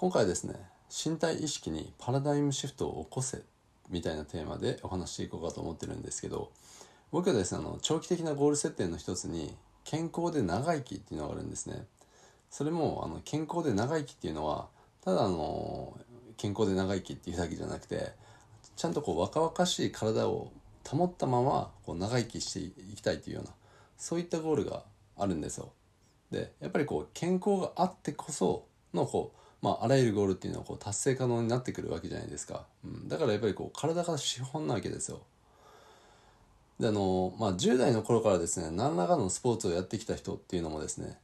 今回ですね身体意識にパラダイムシフトを起こせみたいなテーマでお話していこうかと思ってるんですけど僕はですねあの長期的なゴール設定の一つに健康で長生きっていうのがあるんですね。それもあの健康で長生きっていうのはただあの健康で長生きっていうだけじゃなくてちゃんとこう若々しい体を保ったままこう長生きしていきたいというようなそういったゴールがあるんですよ。でやっぱりこう健康があってこそのこう、まあ、あらゆるゴールっていうのはこう達成可能になってくるわけじゃないですか、うん、だからやっぱりこう体が資本なわけですよ。であの、まあ、10代の頃からですね何らかのスポーツをやってきた人っていうのもですねやっ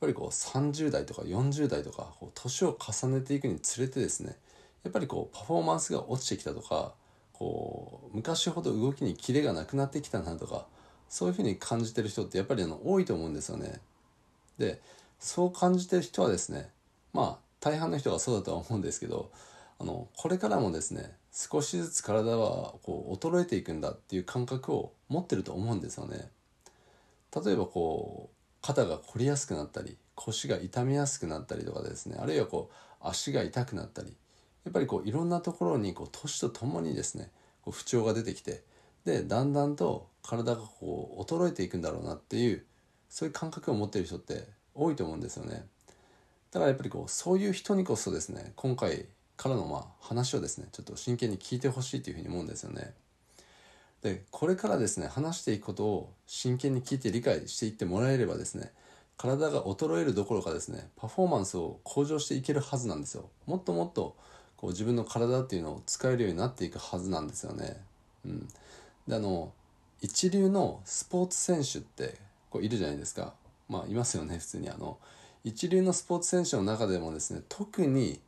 ぱりこう30代とか40代とかこう年を重ねていくにつれてですねやっぱりこうパフォーマンスが落ちてきたとかこう昔ほど動きにキレがなくなってきたなとかそういうふうに感じてる人ってやっぱりあの多いと思うんですよね。でそう感じてる人はですねまあ大半の人がそうだとは思うんですけどあのこれからもですね少しずつ体はこう衰えていくんだっていう感覚を持ってると思うんですよね。例えばこう肩が凝りやすくなったり腰が痛みやすくなったりとかですねあるいはこう足が痛くなったりやっぱりこういろんなところにこう年とともにですねこう不調が出てきてでだんだんと体がこう衰えていくんだろうなっていうそういう感覚を持っている人って多いと思うんですよね。だからやっぱりこうそういう人にこそですね今回からのまあ話をですねちょっと真剣に聞いてほしいというふうに思うんですよね。でこれからですね話していくことを真剣に聞いて理解していってもらえればですね体が衰えるどころかですねパフォーマンスを向上していけるはずなんですよ。もっともっとこう自分の体っていうのを使えるようになっていくはずなんですよね。うん、であの一流のスポーツ選手ってこういるじゃないですか。まあいますよね普通にあの一流のスポーツ選手の中でもですね特に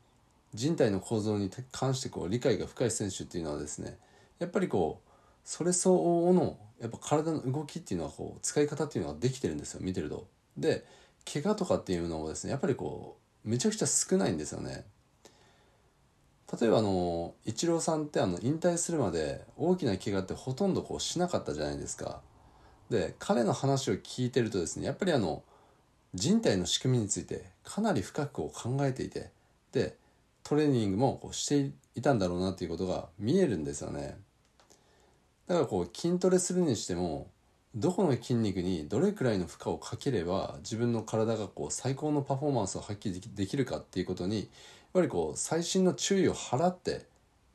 人体の構造に関してこう理解が深い選手っていうのはですねやっぱりこうそれ相応のやっぱ体の動きっていうのはこう使い方っていうのができてるんですよ見てると。で怪我とかっていうのもですねやっぱりこうめちゃくちゃ少ないんですよね。例えばあのイチローさんってあの引退するまで大きな怪我ってほとんどこうしなかったじゃないですか。で彼の話を聞いてるとですねやっぱりあの人体の仕組みについてかなり深くこう考えていてでトレーニングもこうしていたんだろうなっていうことが見えるんですよね。だからこう筋トレするにしてもどこの筋肉にどれくらいの負荷をかければ自分の体がこう最高のパフォーマンスを発揮できるかっていうことにやっぱりこう細心の注意を払って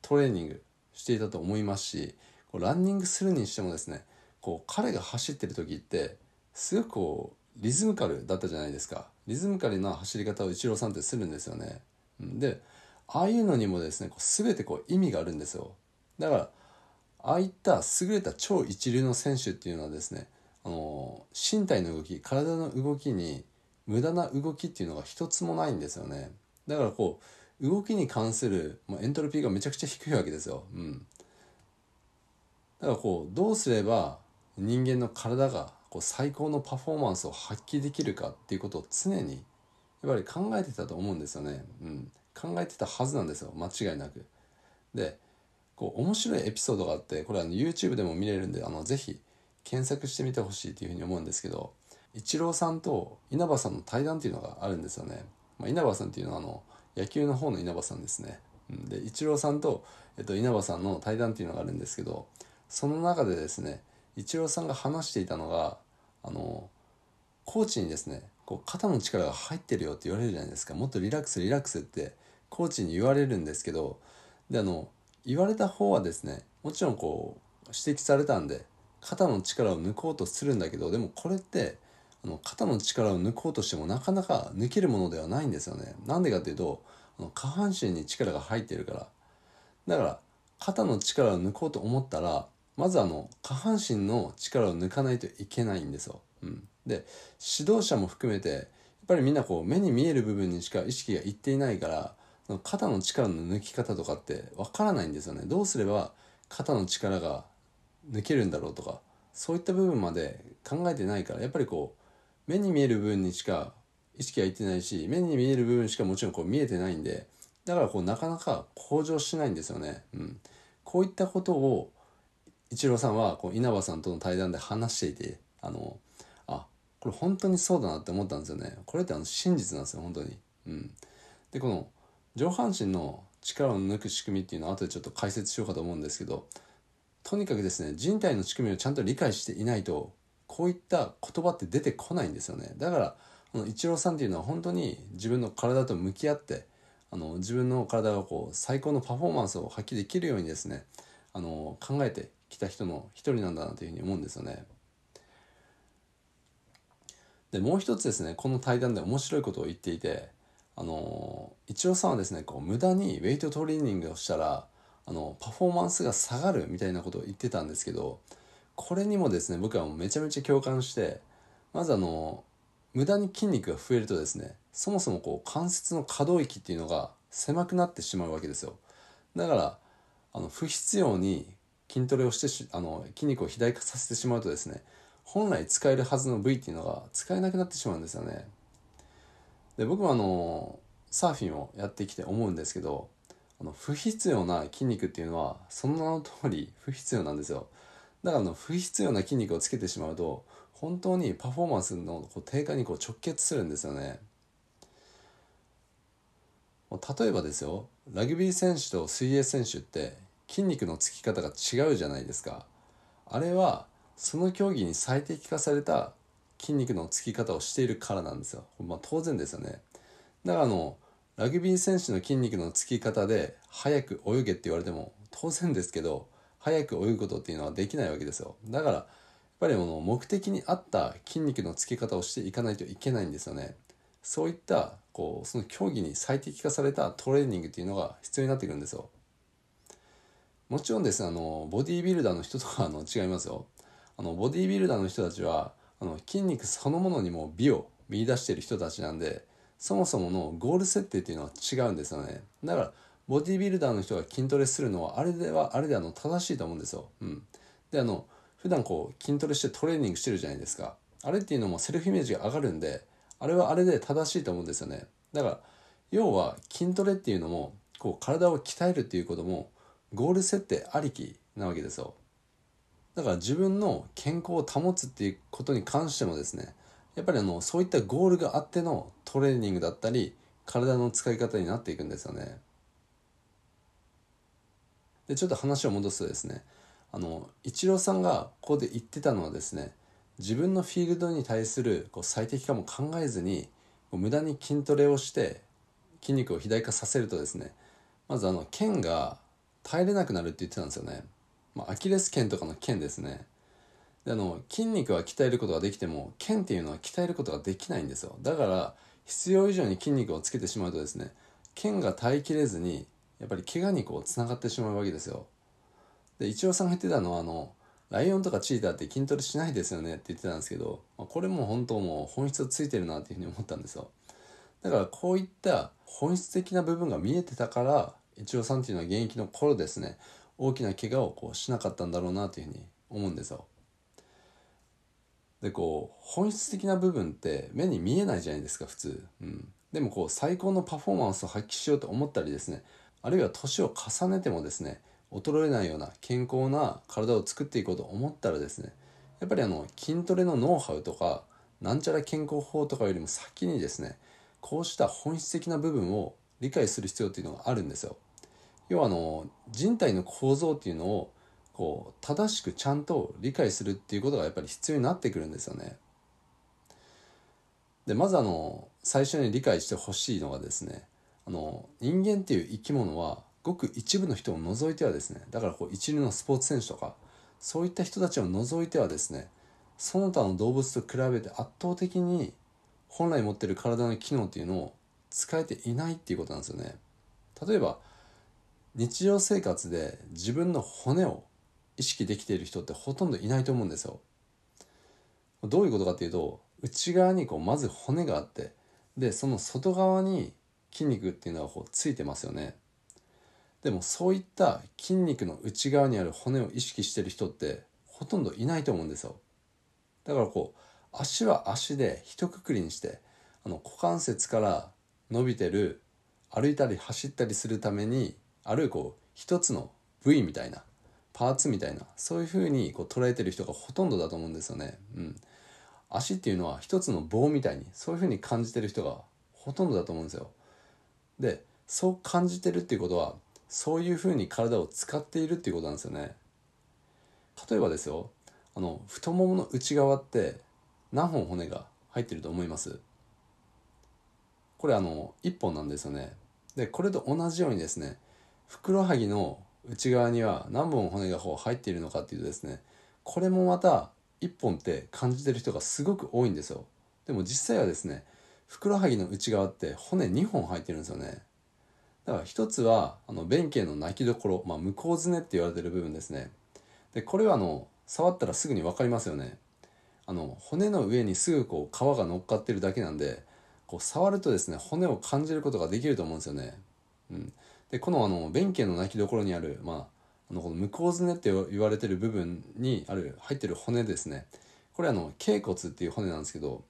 トレーニングしていたと思いますしこうランニングするにしてもですねこう彼が走ってる時ってすごくこうリズムカルだったじゃないですか。リズムカルな走り方をイチローさんってするんですよね。でああいうのにもですねこう全てこう意味があるんですよ。だからああいった優れた超一流の選手っていうのはですねあの身体の動き体の動きに無駄な動きっていうのが一つもないんですよね。だからこう動きに関する、まあ、エントロピーがめちゃくちゃ低いわけですよ、うん、だからこうどうすれば人間の体がこう最高のパフォーマンスを発揮できるかっていうことを常にやっぱり考えてたと思うんですよね。うん、考えてたはずなんですよ間違いなく。でこう面白いエピソードがあってこれは YouTube でも見れるんであのぜひ検索してみてほしいというふうに思うんですけどイチローさんと稲葉さんの対談っていうのがあるんですよね。まあ、稲葉さんっていうのはあの野球の方の稲葉さんですね。でイチローさんと、えっと、稲葉さんの対談っていうのがあるんですけどその中でですねイチローさんが話していたのがあのコーチにですねこう肩の力が入ってるよって言われるじゃないですかもっとリラックスリラックスってコーチに言われるんですけどであの言われた方はですねもちろんこう指摘されたんで肩の力を抜こうとするんだけどでもこれってあの肩の力を抜こうとしてもなかなか抜けるものではないんですよね。なんでかっていうとあの下半身に力が入ってるからだから肩の力を抜こうと思ったらまずあの下半身の力を抜かないといけないんですよ。うん、で指導者も含めてやっぱりみんなこう目に見える部分にしか意識がいっていないから肩の力の抜き方とかってわからないんですよね。どうすれば肩の力が抜けるんだろうとかそういった部分まで考えてないからやっぱりこう目に見える部分にしか意識がいってないし目に見える部分しかもちろんこう見えてないんでだからこうなかなか向上しないんですよね。うん、こういったことをイチローさんはこう稲葉さんとの対談で話していてあのあこれ本当にそうだなって思ったんですよね。これってあの真実なんですよ本当に。うん、でこの上半身の力を抜く仕組みっていうのは後でちょっと解説しようかと思うんですけどとにかくですね人体の仕組みをちゃんと理解していないとこういった言葉って出てこないんですよね。だからあのイチローさんっていうのは本当に自分の体と向き合ってあの自分の体がこう最高のパフォーマンスを発揮できるようにですねあの考えてきた人の一人なんだなというふうに思うんですよね。でもう一つですねこの対談で面白いことを言っていてあのイチローさんはですねこう無駄にウェイトトレーニングをしたらあのパフォーマンスが下がるみたいなことを言ってたんですけどこれにもですね僕はめちゃめちゃ共感してまずあの無駄に筋肉が増えるとですねそもそもこう関節の可動域っていうのが狭くなってしまうわけですよだからあの不必要に筋トレをしてあの筋肉を肥大化させてしまうとですね本来使えるはずの部位っていうのが使えなくなってしまうんですよね。で僕はあのサーフィンをやってきて思うんですけどあの不必要な筋肉っていうのはその名の通り不必要なんですよ。だからあの不必要な筋肉をつけてしまうと本当にパフォーマンスのこう低下にこう直結するんですよね。例えばですよラグビー選手と水泳選手って筋肉のつき方が違うじゃないですかあれはその競技に最適化された筋肉のつき方をしているからなんですよ。まあ、当然ですよね。だからあのラグビー選手の筋肉のつき方で早く泳げって言われても当然ですけど早く泳ぐことっていうのはできないわけですよ。だからやっぱりあの目的に合った筋肉のつき方をしていかないといけないんですよね。そういったこうその競技に最適化されたトレーニングっていうのが必要になってくるんですよ。もちろんです。あのボディービルダーの人とかあの違いますよ。あのボディービルダーの人たちはあの筋肉そのものにも美を見出している人たちなんでそもそものゴール設定っていうのは違うんですよね。だからボディービルダーの人が筋トレするのはあれではあれであの正しいと思うんですよ、うん、であの普段こう筋トレしてトレーニングしてるじゃないですか。あれっていうのもセルフイメージが上がるんであれはあれで正しいと思うんですよね。だから要は筋トレっていうのもこう体を鍛えるっていうこともゴール設定ありきなわけですよだから自分の健康を保つっていうことに関してもですねやっぱりあのそういったゴールがあってのトレーニングだったり体の使い方になっていくんですよね。でちょっと話を戻すとですねあのイチローさんがここで言ってたのはですね自分のフィールドに対するこう最適化も考えずに無駄に筋トレをして筋肉を肥大化させるとですねまずあの腱が耐えれなくなるって言ってたんですよね。まあ、アキレス腱とかの腱ですね。であの筋肉は鍛えることができても腱っていうのは鍛えることができないんですよ。だから必要以上に筋肉をつけてしまうとですね腱が耐えきれずにやっぱり怪我にこうつながってしまうわけですよ。で一応さんが言ってたのはあのライオンとかチーターって筋トレしないですよねって言ってたんですけど、まあ、これも本当もう本質ついてるなっていうふうに思ったんですよ。だからこういった本質的な部分が見えてたから一応さんっていうのは現役の頃ですね大きな怪我をこうしなかったんだろうなというふうに思うんですよ。でこう本質的な部分って目に見えないじゃないですか普通、うん、でもこう最高のパフォーマンスを発揮しようと思ったりですねあるいは年を重ねてもですね衰えないような健康な体を作っていこうと思ったらですねやっぱりあの筋トレのノウハウとかなんちゃら健康法とかよりも先にですねこうした本質的な部分を理解する必要っていうのがあるんですよ。要はあの人体の構造っていうのをこう正しくちゃんと理解するっていうことがやっぱり必要になってくるんですよね。でまずあの最初に理解してほしいのがですねあの人間っていう生き物はごく一部の人を除いてはですねだからこう一流のスポーツ選手とかそういった人たちを除いてはですねその他の動物と比べて圧倒的に本来持ってる体の機能っていうのを使えていないっていうことなんですよね。例えば日常生活で自分の骨を意識できている人ってほとんどいないと思うんですよ。どういうことかっていうと内側にこうまず骨があってでその外側に筋肉っていうのがこうついてますよね。でもそういった筋肉の内側にある骨を意識してる人ってほとんどいないと思うんですよ。だからこう足は足で一括りにしてあの股関節から伸びてる歩いたり走ったりするためにあるいはこう一つの部位みたいなパーツみたいなそういうふうにこう捉えてる人がほとんどだと思うんですよね。うん、足っていうのは一つの棒みたいにそういうふうに感じてる人がほとんどだと思うんですよ。でそう感じてるっていうことはそういうふうに体を使っているっていうことなんですよね例えばですよあの太ももの内側って何本骨が入ってると思います？これあの1本なんですよねでこれと同じようにですねふくらはぎの内側には何本骨がこう入っているのかっていうとですねこれもまた1本って感じてる人がすごく多いんですよ。でも実際はですねふくらはぎの内側って骨2本入ってるんですよね。だから一つはあの弁慶の泣きどころ、まあ、向こうずねって言われてる部分ですね。でこれはあの触ったらすぐに分かりますよね。あの骨の上にすぐこう皮が乗っかってるだけなんでこう触るとですね骨を感じることができると思うんですよね、うん、でこのあの弁慶の泣きどころにある、まあ、あのこの向こうずねって言われてる部分にある入ってる骨ですねこれあの頸骨っていう骨なんですけど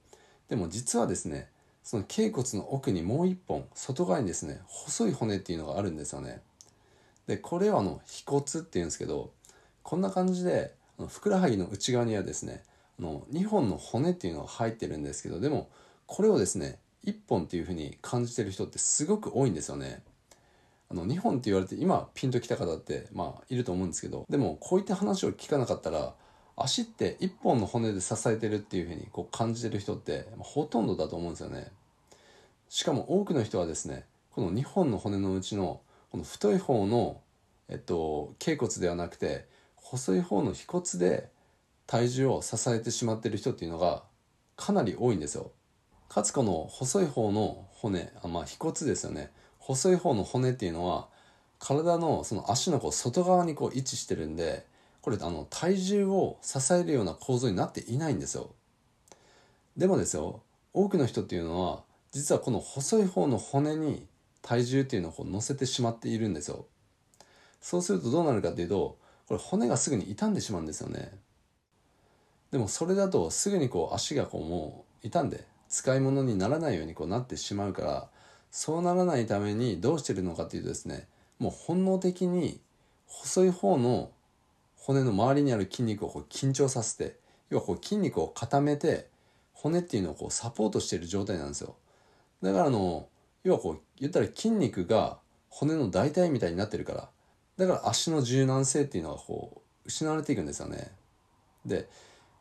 でも実はですねその頸骨の奥にもう一本外側にですね細い骨っていうのがあるんですよねでこれをあの腓骨っていうんですけどこんな感じでふくらはぎの内側にはですねあの2本の骨っていうのが入ってるんですけどでもこれをですね1本っていうふうに感じてる人ってすごく多いんですよね。あの2本って言われて今ピンときた方ってまあいると思うんですけどでもこういった話を聞かなかったら足って1本の骨で支えてるっていうふうにこう感じてる人ってほとんどだと思うんですよね。しかも多くの人はですねこの2本の骨のうちのこの太い方の、えっと、頸骨ではなくて細い方の腓骨で体重を支えてしまってる人っていうのがかなり多いんですよ。かつこの細い方の骨あまあ腓骨ですよね細い方の骨っていうのは体のその足のこう外側にこう位置してるんでこれあの体重を支えるような構造になっていないんですよ。でもですよ多くの人っていうのは実はこの細い方の骨に体重っていうのをこう乗せてしまっているんですよ。そうするとどうなるかっていうとこれ骨がすぐに傷んでしまうんですよね。でもそれだとすぐにこう足がこうもう傷んで使い物にならないようにこうなってしまうからそうならないためにどうしてるのかっていうとですねもう本能的に細い方の骨の周りにある筋肉をこう緊張させて要はこう筋肉を固めて骨っていうのをこうサポートしている状態なんですよ。だからあの要はこう言ったら筋肉が骨の代替みたいになってるからだから足の柔軟性っていうのがこう失われていくんですよね。で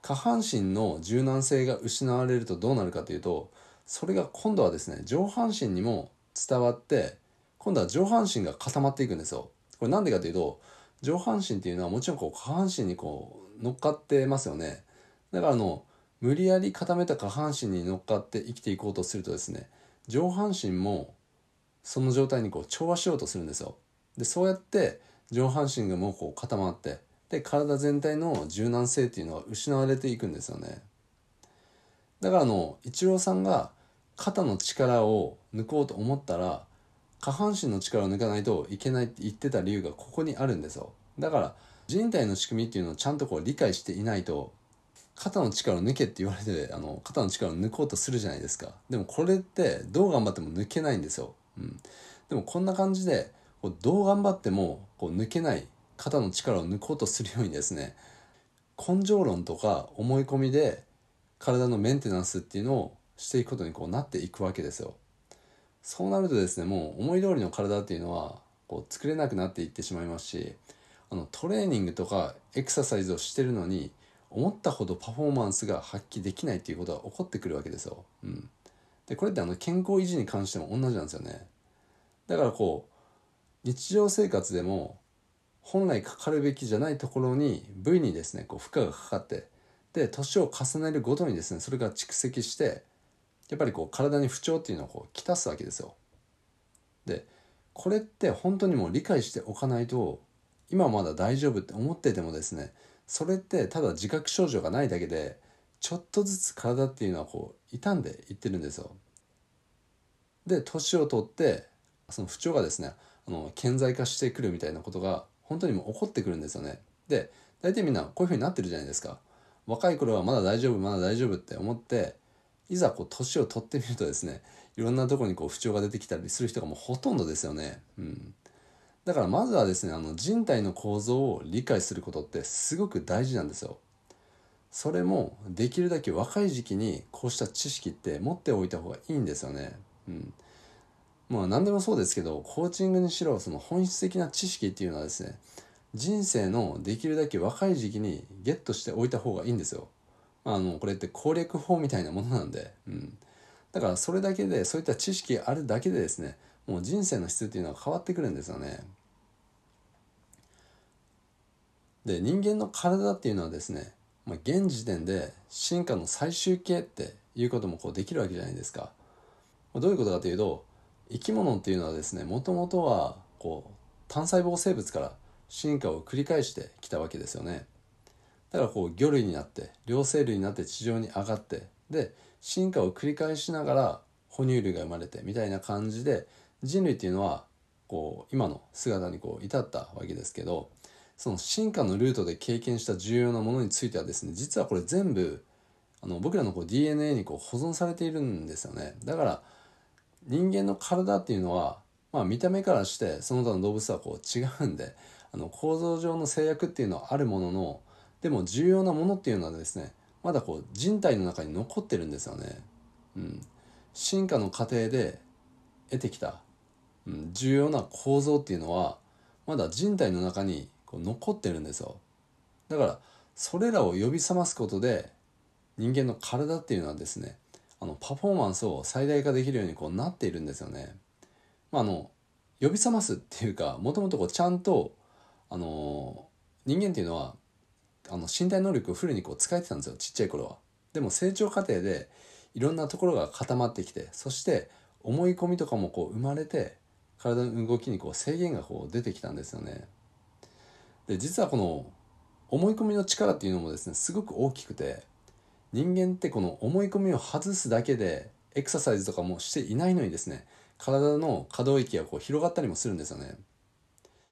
下半身の柔軟性が失われるとどうなるかというとそれが今度はですね上半身にも伝わって今度は上半身が固まっていくんですよ。これなんでかというと上半身っていうのはもちろんこう下半身にこう乗っかってますよね。だからあの無理やり固めた下半身に乗っかって生きていこうとするとですね上半身もその状態にこう調和しようとするんですよ。でそうやって上半身がもうこう固まってで体全体の柔軟性っていうのは失われていくんですよねだからあのイチローさんが肩の力を抜こうと思ったら下半身の力を抜かないといけないって言ってた理由がここにあるんですよ。だから人体の仕組みっていうのをちゃんとこう理解していないと肩の力を抜けって言われてあの肩の力を抜こうとするじゃないですか。でもこれってどう頑張っても抜けないんですよ、うん、でもこんな感じでこうどう頑張ってもこう抜けない肩の力を抜こうとするようにですね根性論とか思い込みで体のメンテナンスっていうのをしていくことにこうなっていくわけですよ。そうなるとですねもう思い通りの体っていうのはこう作れなくなっていってしまいますしあのトレーニングとかエクササイズをしてるのに思ったほどパフォーマンスが発揮できないっていうことが起こってくるわけですよ。うん、でこれってあの健康維持に関しても同じなんですよね。だからこう日常生活でも本来かかるべきじゃないところに部位にですねこう負荷がかかってで年を重ねるごとにですねそれが蓄積してやっぱりこう体に不調っていうのをこうきたすわけですよ。でこれって本当にもう理解しておかないと今まだ大丈夫って思っててもですねそれってただ自覚症状がないだけでちょっとずつ体っていうのはこう傷んでいってるんですよ。で年を取ってその不調がですねあの顕在化してくるみたいなことが本当にもう怒ってくるんですよね。で大体みんなこういうふうになってるじゃないですか。若い頃はまだ大丈夫まだ大丈夫って思っていざこう年を取ってみるとですねいろんなとこにこう不調が出てきたりする人がもうほとんどですよね。うん、だからまずはですねあの人体の構造を理解することってすごく大事なんですよ。それもできるだけ若い時期にこうした知識って持っておいた方がいいんですよね。うん、まあ何でもそうですけどコーチングにしろその本質的な知識っていうのはですね人生のできるだけ若い時期にゲットしておいた方がいいんですよ。あのこれって攻略法みたいなものなんで、うん、だからそれだけでそういった知識あるだけでですねもう人生の質っていうのは変わってくるんですよね。で人間の体っていうのはですね、まあ、現時点で進化の最終形っていうこともこうできるわけじゃないですか。どういうことかというと生き物っていうのはですねもともとはこう単細胞生物から進化を繰り返してきたわけですよね。だからこう魚類になって両生類になって地上に上がってで進化を繰り返しながら哺乳類が生まれてみたいな感じで人類っていうのはこう今の姿にこう至ったわけですけどその進化のルートで経験した重要なものについてはですね実はこれ全部あの僕らのこう DNA にこう保存されているんですよね。だから人間の体っていうのは、まあ、見た目からしてその他の動物はこう違うんであの構造上の制約っていうのはあるもののでも重要なものっていうのはですねまだこう人体の中に残ってるんですよね。うん、進化の過程で得てきた、うん、重要な構造っていうのはまだ人体の中にこう残ってるんですよ。だからそれらを呼び覚ますことで人間の体っていうのはですねあのパフォーマンスを最大化できるようにこうなっているんですよね。まあ、あの呼び覚ますっていうかもともとちゃんとあの人間っていうのはあの身体能力をフルにこう使えてたんですよちっちゃい頃は。でも成長過程でいろんなところが固まってきてそして思い込みとかもこう生まれて体の動きにこう制限がこう出てきたんですよね。で実はこの思い込みの力っていうのもですねすごく大きくて人間ってこの思い込みを外すだけでエクササイズとかもしていないのにですね体の可動域がこう広がったりもするんですよね。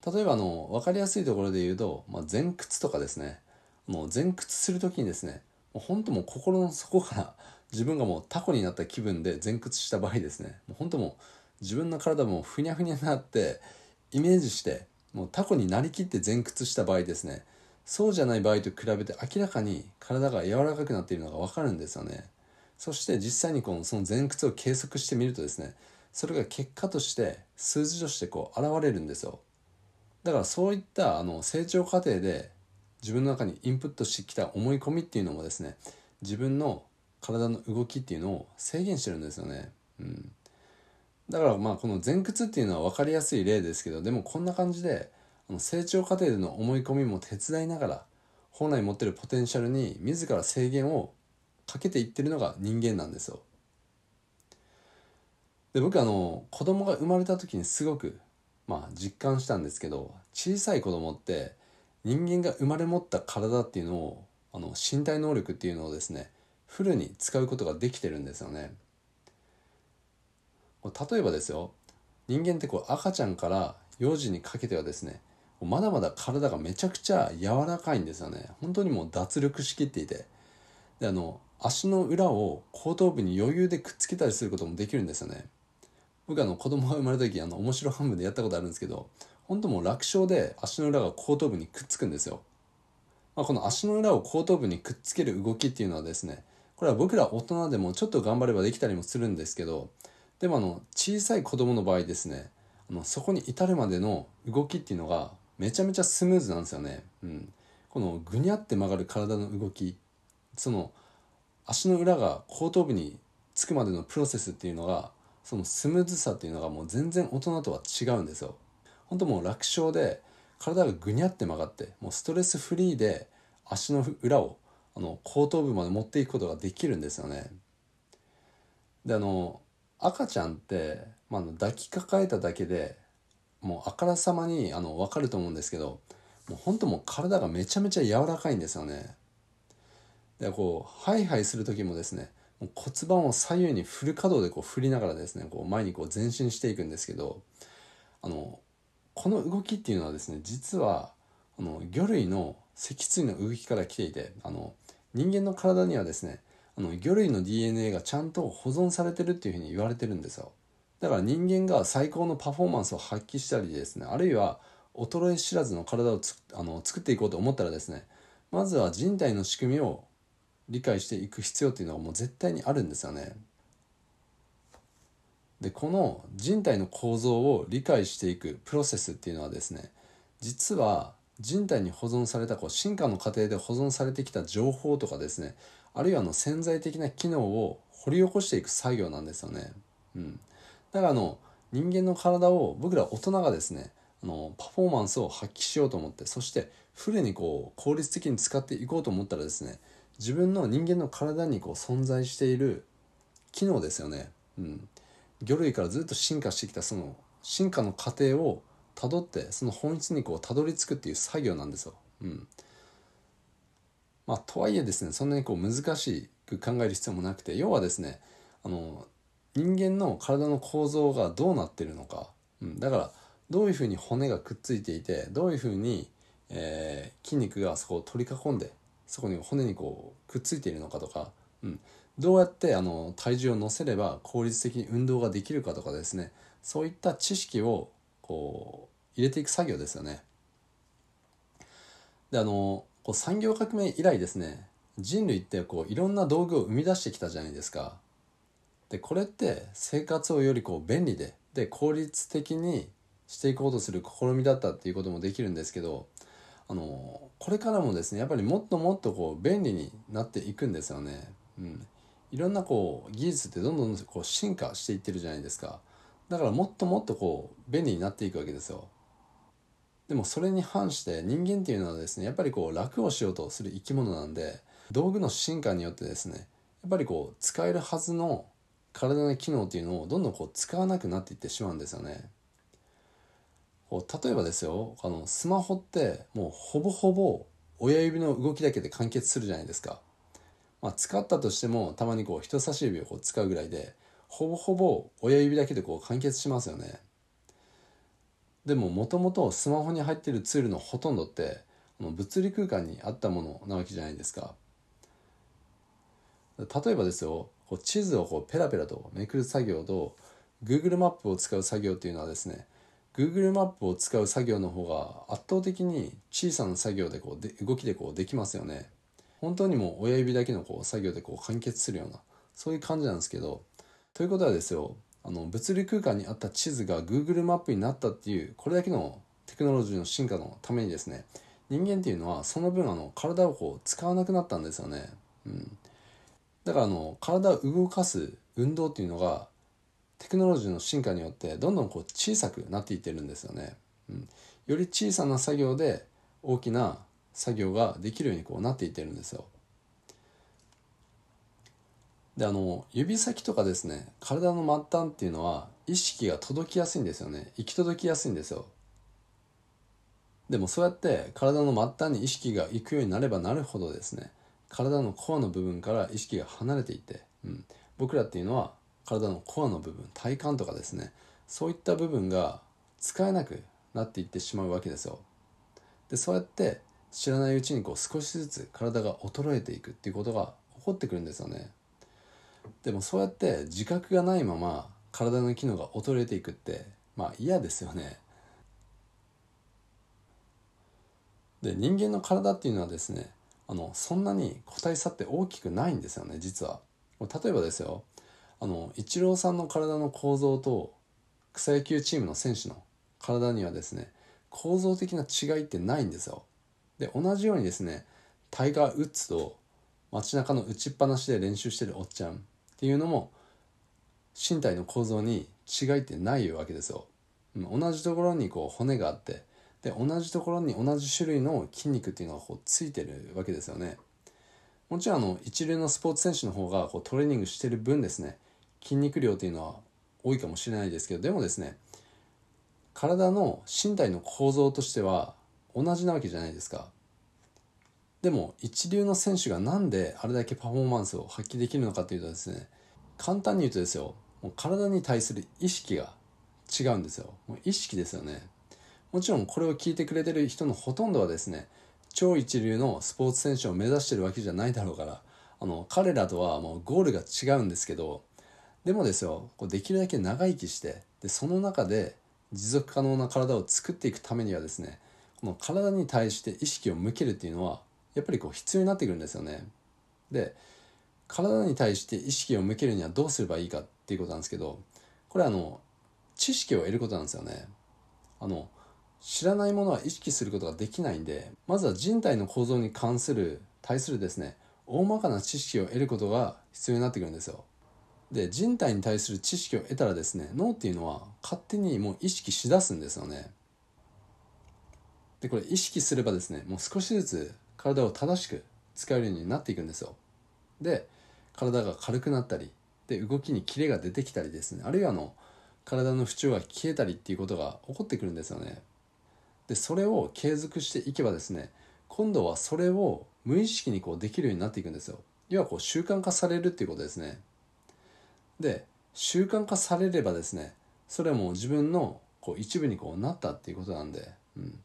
例えばあの分かりやすいところで言うと、まあ、前屈とかですねもう前屈する時にですねもう本当もう心の底から自分がもうタコになった気分で前屈した場合ですねもう本当もう自分の体もふにゃふにゃになってイメージしてもうタコになりきって前屈した場合ですねそうじゃない場合と比べて明らかに体が柔らかくなっているのが分かるんですよね。そして実際にこのその前屈を計測してみるとですねそれが結果として数字としてこう現れるんですよ。だからそういったあの成長過程で自分の中にインプットしてきた思い込みっていうのもですね自分の体の動きっていうのを制限してるんですよね。うん、だからまあこの前屈っていうのは分かりやすい例ですけどでもこんな感じで成長過程での思い込みも手伝いながら本来持ってるポテンシャルに自ら制限をかけていってるのが人間なんですよ。で僕あの子供が生まれた時にすごくまあ実感したんですけど小さい子供って人間が生まれ持った体っていうのをあの身体能力っていうのをですねフルに使うことができてるんですよね。例えばですよ人間ってこう赤ちゃんから幼児にかけてはですねまだまだ体がめちゃくちゃ柔らかいんですよね。本当にもう脱力しきっていて。であの足の裏を後頭部に余裕でくっつけたりすることもできるんですよね。僕あの子供が生まれた時あの面白半分でやったことあるんですけど本当もう楽勝で足の裏が後頭部にくっつくんですよ、まあ、この足の裏を後頭部にくっつける動きっていうのはですねこれは僕ら大人でもちょっと頑張ればできたりもするんですけどでもあの小さい子供の場合ですねあのそこに至るまでの動きっていうのがめちゃめちゃスムーズなんですよね、うん、このぐにゃって曲がる体の動きその足の裏が後頭部につくまでのプロセスっていうのがそのスムーズさっていうのがもう全然大人とは違うんですよ。本当もう楽勝で体がぐにゃって曲がってもうストレスフリーで足の裏をあの後頭部まで持っていくことができるんですよね。であの赤ちゃんって、まあ、抱きかかえただけでもうあからさまにあの分かると思うんですけどもう本当もう体がめちゃめちゃ柔らかいんですよね。でこうハイハイする時もですねもう骨盤を左右にフル稼働でこう振りながらですねこう前にこう前進していくんですけどあのこの動きっていうのはですね実はあの魚類の脊椎の動きから来ていてあの人間の体にはですねあの魚類の DNA がちゃんと保存されてるっていうふうに言われてるんですよ。だから人間が最高のパフォーマンスを発揮したりですねあるいは衰え知らずの体をつあの作っていこうと思ったらですねまずは人体の仕組みを理解していく必要っていうのはもう絶対にあるんですよね。でこの人体の構造を理解していくプロセスっていうのはですね実は人体に保存されたこう進化の過程で保存されてきた情報とかですねあるいはの潜在的な機能を掘り起こしていく作業なんですよね。うん、だからあの人間の体を僕ら大人がですねあのパフォーマンスを発揮しようと思ってそしてフルにこう効率的に使っていこうと思ったらですね自分の人間の体にこう存在している機能ですよね。うん、魚類からずっと進化してきたその進化の過程をたどってその本質にこうたどり着くっていう作業なんですよ。うん、まあとはいえですねそんなにこう難しく考える必要もなくて要はですねあの人間の体の構造がどうなってるのか、うん、だからどういうふうに骨がくっついていてどういうふうに、えー、筋肉がそこを取り囲んでそこに骨にこうくっついているのかとか、うん、どうやってあの体重を乗せれば効率的に運動ができるかとかですねそういった知識をこう入れていく作業ですよね。であのこう産業革命以来ですね人類ってこういろんな道具を生み出してきたじゃないですか。でこれって生活をよりこう便利でで効率的にしていこうとする試みだったっていうこともできるんですけどあのこれからもですねやっぱりもっともっとこう便利になっていくんですよね。うん、いろんなこう技術ってどんどんこう進化していってるじゃないですか。だからもっともっとこう便利になっていくわけですよ。でもそれに反して人間っていうのはですねやっぱりこう楽をしようとする生き物なんで道具の進化によってですねやっぱりこう使えるはずの体の機能っていうのをどんどんこう使わなくなっていってしまうんですよね。こう例えばですよあのスマホってもうほぼほぼ親指の動きだけで完結するじゃないですか。まあ、使ったとしてもたまにこう人差し指をこう使うぐらいでほぼほぼ親指だけでこう完結しますよね。でももともとスマホに入ってるツールのほとんどって物理空間にあったものなわけじゃないですか。例えばですよこう地図をこうペラペラとめくる作業と Google マップを使う作業っていうのはですね Google マップを使う作業の方が圧倒的に小さな作業でこうで動きでこうできますよね。本当にもう親指だけのこう作業でこう完結するようなそういう感じなんですけどということはですよあの物理空間にあった地図が Google マップになったっていうこれだけのテクノロジーの進化のためにですね人間っていうのはその分あの体をこう使わなくなったんですよね。うん、だからあの体を動かす運動っていうのがテクノロジーの進化によってどんどんこう小さくなっていってるんですよね。うん、より小さな作業で大きな作業ができるようにこうなっていってるんですよ。であの指先とかですね体の末端っていうのは意識が届きやすいんですよね。行き届きやすいんですよ。でもそうやって体の末端に意識が行くようになればなるほどですね体のコアの部分から意識が離れていって、うん、僕らっていうのは体のコアの部分体幹とかですねそういった部分が使えなくなっていってしまうわけですよ。でそうやって知らないうちにこう少しずつ体が衰えていくっていうことが起こってくるんですよね。でもそうやって自覚がないまま体の機能が衰えていくってまあ嫌ですよね。で人間の体っていうのはですねあのそんなに個体差って大きくないんですよね実は。例えばですよあのイチローさんの体の構造と草野球チームの選手の体にはですね構造的な違いってないんですよ。で同じようにですねタイガー・ウッズと街中の打ちっぱなしで練習してるおっちゃんっていうのも身体の構造に違いってないわけですよ。同じところにこう骨があってで同じところに同じ種類の筋肉っていうのがこうついてるわけですよね。もちろんあの一流のスポーツ選手の方がこうトレーニングしてる分ですね筋肉量っていうのは多いかもしれないですけどでもですね体の身体の構造としては同じなわけじゃないですか。でも一流の選手が何であれだけパフォーマンスを発揮できるのかというとですね簡単に言うとですよもう体に対する意識が違うんですよもう意識ですよねもちろんこれを聞いてくれてる人のほとんどはですね超一流のスポーツ選手を目指してるわけじゃないだろうからあの彼らとはもうゴールが違うんですけどでもですよこうできるだけ長生きしてでその中で持続可能な体を作っていくためにはですねの体に対して意識を向けるっていうのはやっぱりこう必要になってくるんですよね。で体に対して意識を向けるにはどうすればいいかっていうことなんですけどこれあの知識を得ることなんですよね。あの知らないものは意識することができないんでまずは人体の構造に関する対するですね大まかな知識を得ることが必要になってくるんですよ。で人体に対する知識を得たらですね脳っていうのは勝手にもう意識しだすんですよね。でこれ意識すればですねもう少しずつ体を正しく使えるようになっていくんですよ。で体が軽くなったりで動きにキレが出てきたりですねあるいはあの体の不調が消えたりっていうことが起こってくるんですよね。でそれを継続していけばですね今度はそれを無意識にこうできるようになっていくんですよ。要はこう習慣化されるっていうことですね。で習慣化されればですねそれはもう自分のこう一部にこうなったっていうことなんで、うん、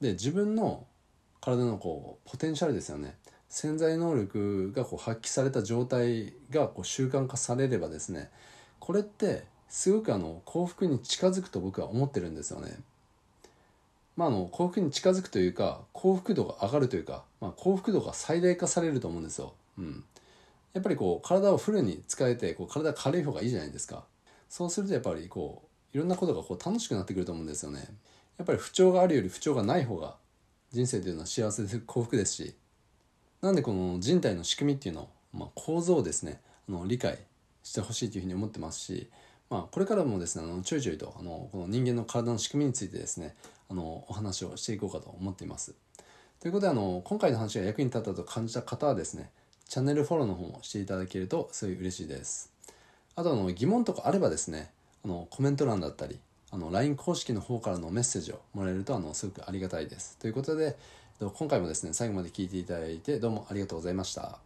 で自分の体のこうポテンシャルですよね潜在能力がこう発揮された状態がこう習慣化されればですねこれってすごくあの幸福に近づくと僕は思ってるんですよね。まあ、あの幸福に近づくというか幸福度が上がるというか、まあ、幸福度が最大化されると思うんですよ。うん、やっぱりこう体をフルに使えてこう体軽い方がいいじゃないですか。そうするとやっぱりこういろんなことがこう楽しくなってくると思うんですよね。やっぱり不調があるより不調がない方が人生というのは幸せで幸福ですしなんでこの人体の仕組みっていうのを、まあ、構造をですねあの理解してほしいというふうに思ってますし、まあ、これからもですねあのちょいちょいとあのこの人間の体の仕組みについてですねあのお話をしていこうかと思っています。ということであの今回の話が役に立ったと感じた方はですねチャンネルフォローの方もしていただけるとすごい嬉しいです。あとあの疑問とかあればですねあのコメント欄だったりあの LINE 公式の方からのメッセージをもらえるとあのすごくありがたいです。ということで今回もですね最後まで聞いていただいてどうもありがとうございました。